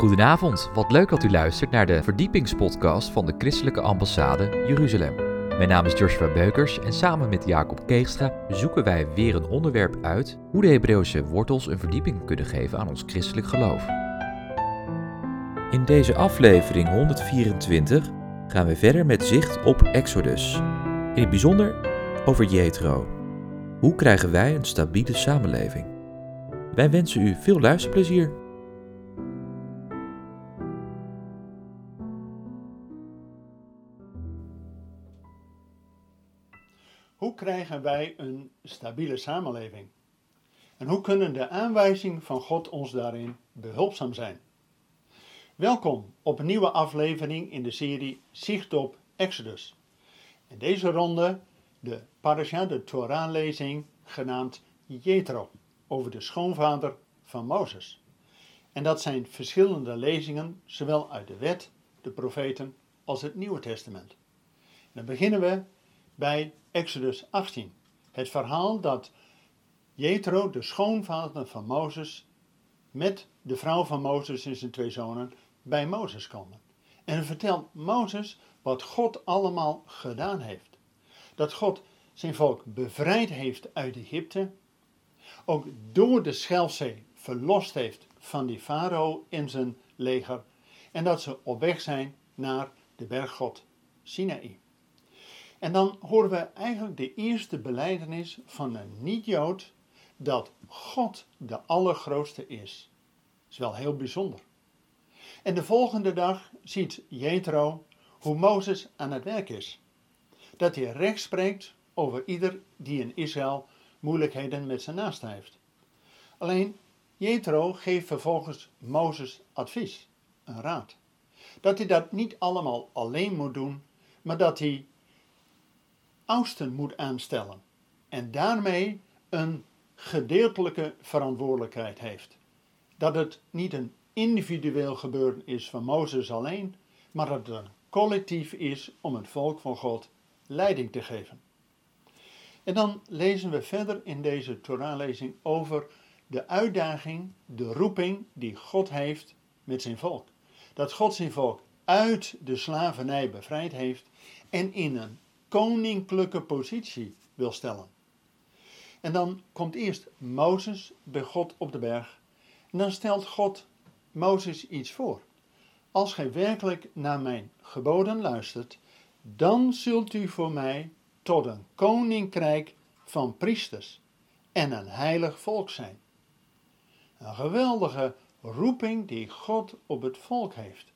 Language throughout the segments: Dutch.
Goedenavond, wat leuk dat u luistert naar de verdiepingspodcast van de Christelijke Ambassade Jeruzalem. Mijn naam is Joshua Beukers en samen met Jacob Keegstra zoeken wij weer een onderwerp uit hoe de Hebreeuwse wortels een verdieping kunnen geven aan ons christelijk geloof. In deze aflevering 124 gaan we verder met zicht op Exodus. In het bijzonder over Jethro. Hoe krijgen wij een stabiele samenleving? Wij wensen u veel luisterplezier. Krijgen wij een stabiele samenleving? En hoe kunnen de aanwijzingen van God ons daarin behulpzaam zijn? Welkom op een nieuwe aflevering in de serie Zicht op Exodus. In deze ronde de parasha, de Torah-lezing, genaamd Jethro, over de schoonvader van Mozes. En dat zijn verschillende lezingen, zowel uit de wet, de profeten, als het Nieuwe Testament. En dan beginnen we bij Exodus 18. Het verhaal dat Jethro, de schoonvader van Mozes, met de vrouw van Mozes en zijn twee zonen bij Mozes komen. En vertelt Mozes wat God allemaal gedaan heeft. Dat God zijn volk bevrijd heeft uit Egypte, ook door de Schelfzee verlost heeft van die farao en zijn leger, en dat ze op weg zijn naar de berggod Sinaï. En dan horen we eigenlijk de eerste beleidenis van een niet-Jood dat God de Allergrootste is. Dat is wel heel bijzonder. En de volgende dag ziet Jethro hoe Mozes aan het werk is. Dat hij recht spreekt over ieder die in Israël moeilijkheden met zijn naast heeft. Alleen Jethro geeft vervolgens Mozes advies, een raad. Dat hij dat niet allemaal alleen moet doen, maar dat hij oudsten moet aanstellen en daarmee een gedeeltelijke verantwoordelijkheid heeft. Dat het niet een individueel gebeuren is van Mozes alleen, maar dat het een collectief is om het volk van God leiding te geven. En dan lezen we verder in deze Torahlezing over de uitdaging, de roeping die God heeft met zijn volk. Dat God zijn volk uit de slavernij bevrijd heeft en in een koninklijke positie wil stellen. En dan komt eerst Mozes bij God op de berg. En dan stelt God Mozes iets voor. Als gij werkelijk naar mijn geboden luistert, dan zult u voor mij tot een koninkrijk van priesters en een heilig volk zijn. Een geweldige roeping die God op het volk heeft.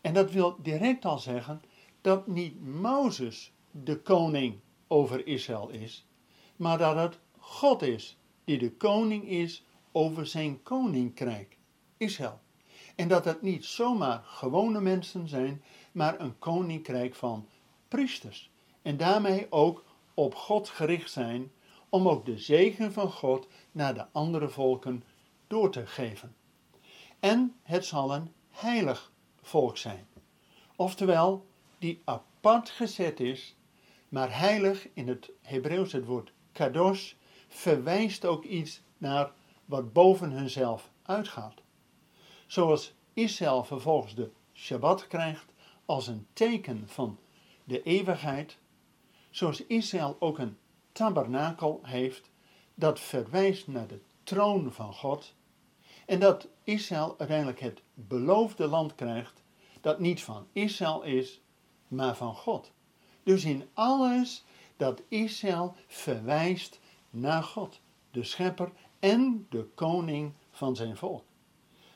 En dat wil direct al zeggen dat niet Mozes de koning over Israël is, maar dat het God is die de koning is over zijn koninkrijk, Israël. En dat het niet zomaar gewone mensen zijn, maar een koninkrijk van priesters. En daarmee ook op God gericht zijn, om ook de zegen van God naar de andere volken door te geven. En het zal een heilig volk zijn. Oftewel, die apart gezet is maar heilig in het Hebreeuws, het woord kadosh, verwijst ook iets naar wat boven hunzelf uitgaat. Zoals Israël vervolgens de Shabbat krijgt als een teken van de eeuwigheid, zoals Israël ook een tabernakel heeft dat verwijst naar de troon van God, en dat Israël uiteindelijk het beloofde land krijgt dat niet van Israël is, maar van God. Dus in alles dat Israël verwijst naar God, de schepper en de koning van zijn volk.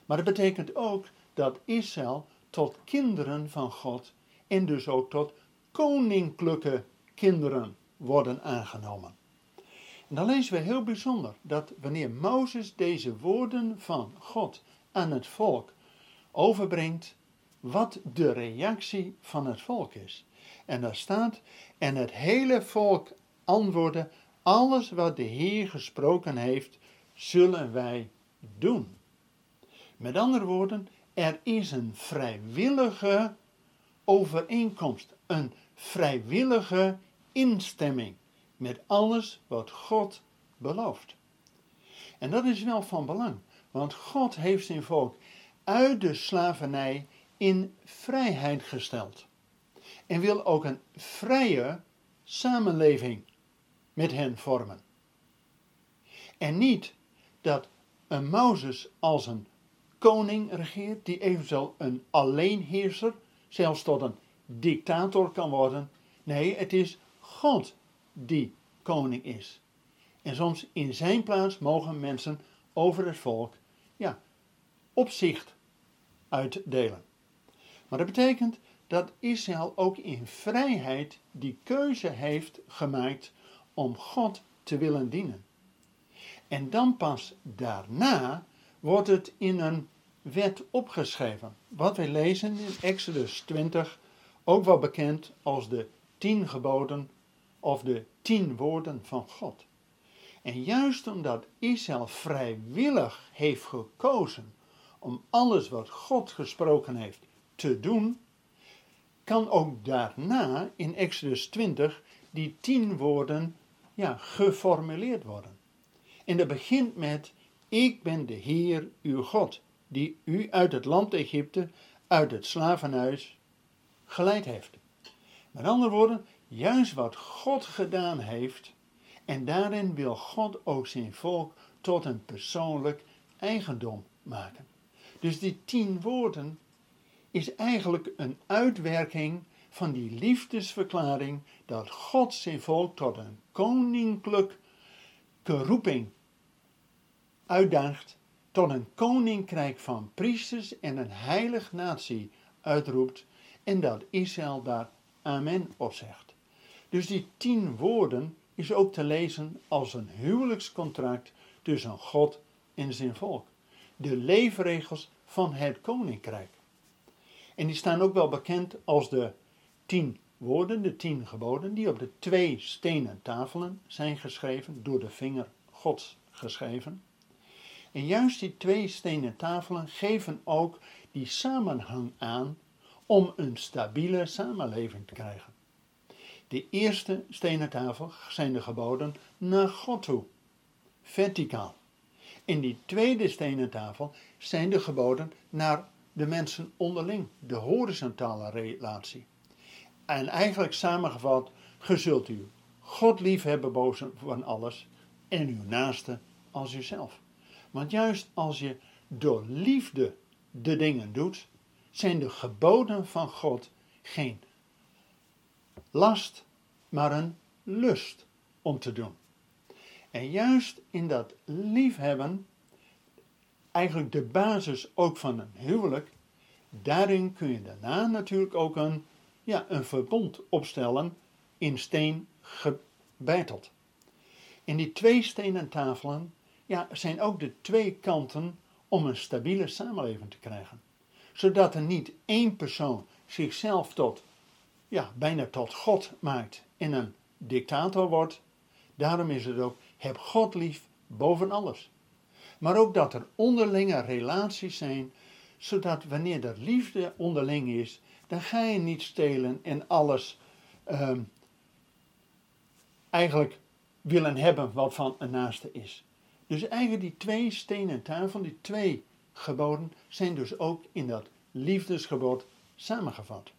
Maar dat betekent ook dat Israël tot kinderen van God en dus ook tot koninklijke kinderen worden aangenomen. En dan lezen we heel bijzonder dat wanneer Mozes deze woorden van God aan het volk overbrengt, wat de reactie van het volk is. En daar staat, en het hele volk antwoordde, alles wat de Heer gesproken heeft, zullen wij doen. Met andere woorden, er is een vrijwillige overeenkomst, een vrijwillige instemming met alles wat God belooft. En dat is wel van belang, want God heeft zijn volk uit de slavernij in vrijheid gesteld. En wil ook een vrije samenleving met hen vormen. En niet dat een Mozes als een koning regeert, die eventueel een alleenheerser, zelfs tot een dictator kan worden. Nee, het is God die koning is. En soms in zijn plaats mogen mensen over het volk, ja, opzicht uitdelen. Maar dat betekent dat Israël ook in vrijheid die keuze heeft gemaakt om God te willen dienen. En dan pas daarna wordt het in een wet opgeschreven. Wat wij lezen in Exodus 20, ook wel bekend als de tien geboden of de tien woorden van God. En juist omdat Israël vrijwillig heeft gekozen om alles wat God gesproken heeft te doen, kan ook daarna in Exodus 20 die tien woorden ja, geformuleerd worden. En dat begint met: Ik ben de Heer uw God, die u uit het land Egypte, uit het slavenhuis, geleid heeft. Met andere woorden, juist wat God gedaan heeft, en daarin wil God ook zijn volk tot een persoonlijk eigendom maken. Dus die tien woorden is eigenlijk een uitwerking van die liefdesverklaring dat God zijn volk tot een koninklijke roeping uitdaagt, tot een koninkrijk van priesters en een heilig natie uitroept en dat Israël daar amen op zegt. Dus die tien woorden is ook te lezen als een huwelijkscontract tussen God en zijn volk. De leefregels van het koninkrijk. En die staan ook wel bekend als de tien woorden, de tien geboden, die op de twee stenen tafelen zijn geschreven, door de vinger Gods geschreven. En juist die twee stenen tafelen geven ook die samenhang aan om een stabiele samenleving te krijgen. De eerste stenen tafel zijn de geboden naar God toe, verticaal. In die tweede stenen tafel zijn de geboden naar de mensen onderling, de horizontale relatie. En eigenlijk samengevat, gezult u God liefhebben boven van alles en uw naaste als uzelf. Want juist als je door liefde de dingen doet, zijn de geboden van God geen last, maar een lust om te doen. En juist in dat liefhebben, eigenlijk de basis ook van een huwelijk, daarin kun je daarna natuurlijk ook een, ja, een verbond opstellen in steen gebeiteld. In die twee stenen tafelen ja, zijn ook de twee kanten om een stabiele samenleving te krijgen. Zodat er niet één persoon zichzelf tot, ja, bijna tot God maakt en een dictator wordt. Daarom is het ook, heb God lief boven alles. Maar ook dat er onderlinge relaties zijn, zodat wanneer er liefde onderling is, dan ga je niet stelen en alles ehm, eigenlijk willen hebben wat van een naaste is. Dus eigenlijk die twee stenen tafel, die twee geboden, zijn dus ook in dat liefdesgebod samengevat.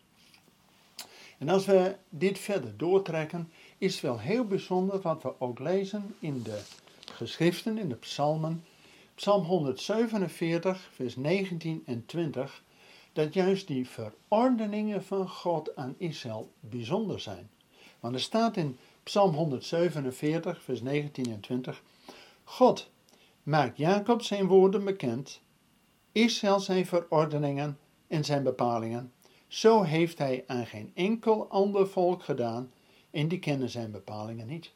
En als we dit verder doortrekken, is het wel heel bijzonder wat we ook lezen in de geschriften, in de psalmen. Psalm 147, vers 19 en 20, dat juist die verordeningen van God aan Israël bijzonder zijn. Want er staat in Psalm 147, vers 19 en 20, God maakt Jacob zijn woorden bekend, Israël zijn verordeningen en zijn bepalingen. Zo heeft hij aan geen enkel ander volk gedaan en die kennen zijn bepalingen niet.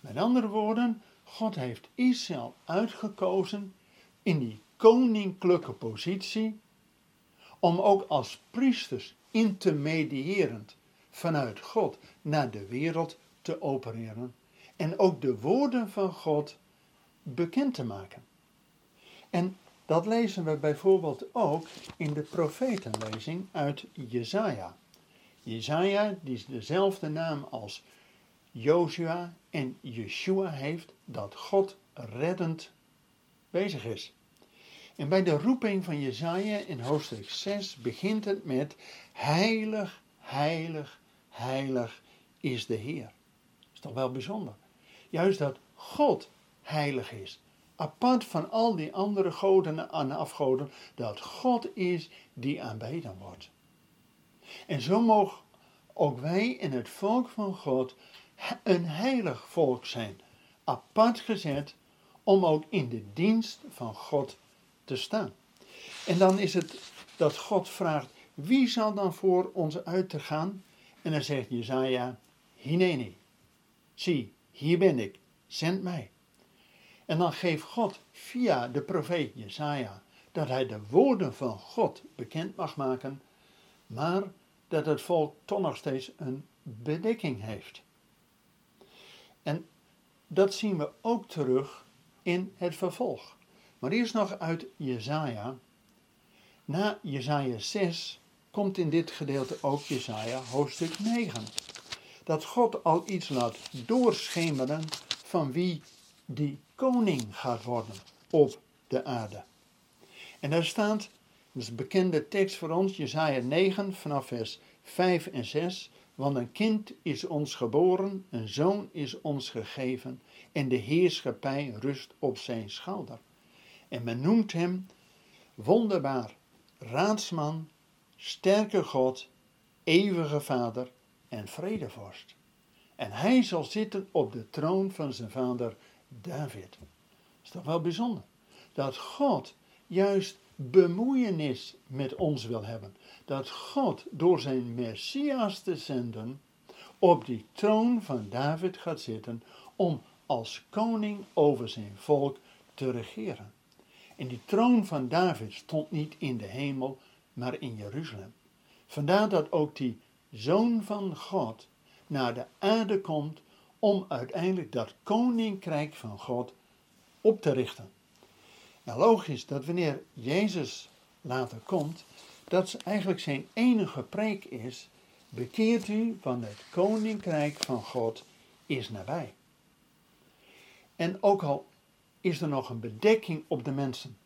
Met andere woorden, God heeft Israël uitgekozen in die koninklijke positie om ook als priesters intermediërend vanuit God naar de wereld te opereren en ook de woorden van God bekend te maken. En dat lezen we bijvoorbeeld ook in de profetenlezing uit Jesaja. Jesaja, die dezelfde naam als Joshua en Yeshua heeft, dat God reddend bezig is. En bij de roeping van Jezaja in hoofdstuk 6 begint het met heilig, heilig, heilig is de Heer. Dat is toch wel bijzonder. Juist dat God heilig is. Apart van al die andere goden en afgoden, dat God is die aanbeden wordt. En zo mogen ook wij in het volk van God een heilig volk zijn, apart gezet om ook in de dienst van God te staan. En dan is het dat God vraagt, wie zal dan voor ons uit te gaan? En dan zegt Jezaja, Hineni, zie, hier ben ik, zend mij. En dan geeft God via de profeet Jesaja dat hij de woorden van God bekend mag maken, maar dat het volk toch nog steeds een bedekking heeft. En dat zien we ook terug in het vervolg. Maar eerst nog uit Jesaja. Na Jesaja 6 komt in dit gedeelte ook Jesaja hoofdstuk 9. Dat God al iets laat doorschemeren van wie die koning gaat worden op de aarde. En daar staat, dat een bekende tekst voor ons, Jesaja 9 vanaf vers 5 en 6. Want een kind is ons geboren, een zoon is ons gegeven, en de heerschappij rust op zijn schouder. En men noemt hem wonderbaar, raadsman, sterke God, eeuwige vader en vredevorst. En hij zal zitten op de troon van zijn vader David. Dat is toch wel bijzonder. Dat God juist bemoeienis met ons wil hebben. Dat God door zijn Messias te zenden op die troon van David gaat zitten om als koning over zijn volk te regeren. En die troon van David stond niet in de hemel, maar in Jeruzalem. Vandaar dat ook die zoon van God naar de aarde komt om uiteindelijk dat koninkrijk van God op te richten. En logisch dat wanneer Jezus later komt, dat eigenlijk zijn enige preek is: bekeert u van het koninkrijk van God is nabij. En ook al is er nog een bedekking op de mensen,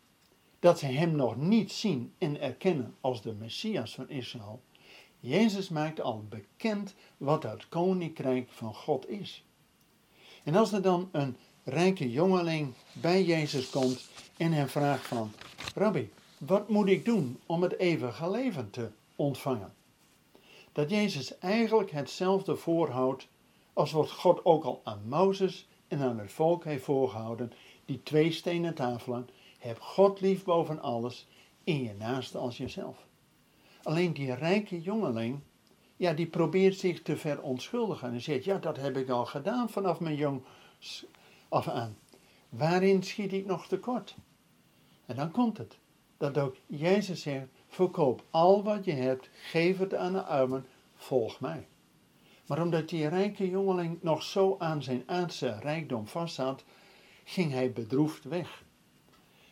dat ze hem nog niet zien en erkennen als de Messias van Israël, Jezus maakt al bekend wat het koninkrijk van God is. En als er dan een rijke jongeling bij Jezus komt en hem vraagt van, Rabbi, wat moet ik doen om het eeuwige leven te ontvangen? Dat Jezus eigenlijk hetzelfde voorhoudt als wat God ook al aan Mozes en aan het volk heeft voorgehouden, die twee stenen tafelen, heb God lief boven alles, in je naaste als jezelf. Alleen die rijke jongeling, ja, die probeert zich te verontschuldigen en zegt, ja, dat heb ik al gedaan vanaf mijn jong af aan. Waarin schiet ik nog tekort? En dan komt het, dat ook Jezus zegt, verkoop al wat je hebt, geef het aan de armen, volg mij. Maar omdat die rijke jongeling nog zo aan zijn aardse rijkdom vastzat, ging hij bedroefd weg.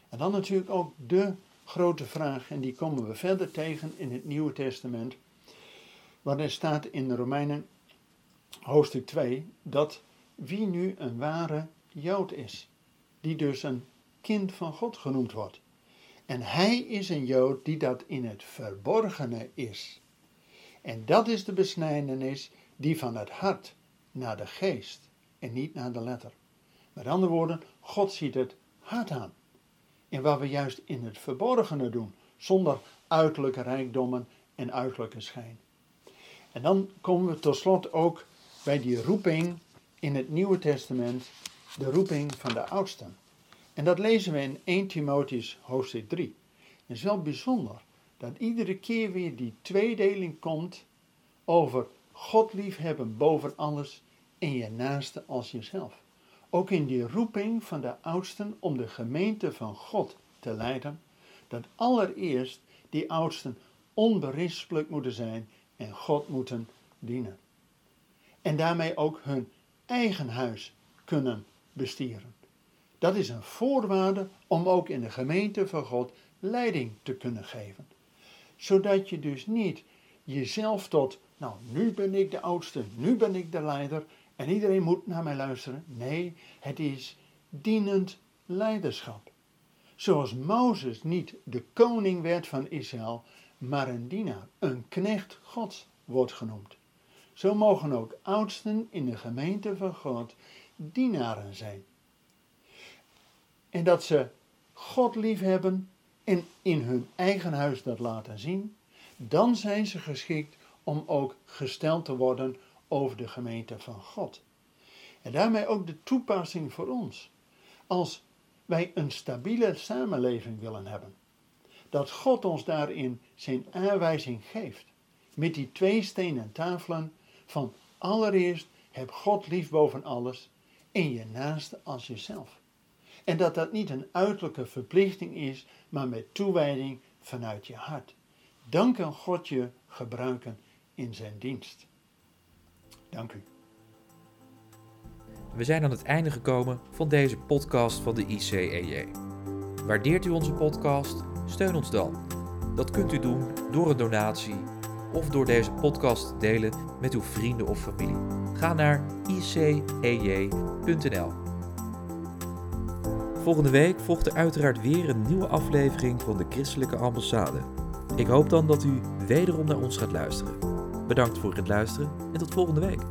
En dan natuurlijk ook de grote vraag, en die komen we verder tegen in het Nieuwe Testament, waar er staat in Romeinen hoofdstuk 2 dat wie nu een ware Jood is, die dus een kind van God genoemd wordt. En hij is een Jood die dat in het verborgene is. En dat is de besnijdenis die van het hart naar de geest en niet naar de letter. Met andere woorden, God ziet het hart aan. En wat we juist in het verborgene doen, zonder uiterlijke rijkdommen en uiterlijke schijn. En dan komen we tot slot ook bij die roeping in het Nieuwe Testament, de roeping van de oudsten. En dat lezen we in 1 Timotheus hoofdstuk 3. Het is wel bijzonder dat iedere keer weer die tweedeling komt over God liefhebben boven alles en je naaste als jezelf. Ook in die roeping van de oudsten om de gemeente van God te leiden, dat allereerst die oudsten onberispelijk moeten zijn en God moeten dienen. En daarmee ook hun eigen huis kunnen bestieren. Dat is een voorwaarde om ook in de gemeente van God leiding te kunnen geven. Zodat je dus niet jezelf tot, nou nu ben ik de oudste, nu ben ik de leider en iedereen moet naar mij luisteren. Nee, het is dienend leiderschap. Zoals Mozes niet de koning werd van Israël, maar een dienaar, een knecht Gods wordt genoemd. Zo mogen ook oudsten in de gemeente van God dienaren zijn. En dat ze God liefhebben en in hun eigen huis dat laten zien, dan zijn ze geschikt om ook gesteld te worden over de gemeente van God. En daarmee ook de toepassing voor ons. Als wij een stabiele samenleving willen hebben, dat God ons daarin zijn aanwijzing geeft. Met die twee stenen tafelen van allereerst heb God lief boven alles en je naaste als jezelf. En dat dat niet een uiterlijke verplichting is, maar met toewijding vanuit je hart. Dan kan God je gebruiken in zijn dienst. Dank u. We zijn aan het einde gekomen van deze podcast van de ICEJ. Waardeert u onze podcast? Steun ons dan. Dat kunt u doen door een donatie of door deze podcast te delen met uw vrienden of familie. Ga naar icej.nl. Volgende week volgt er uiteraard weer een nieuwe aflevering van de Christelijke Ambassade. Ik hoop dan dat u wederom naar ons gaat luisteren. Bedankt voor het luisteren en tot volgende week.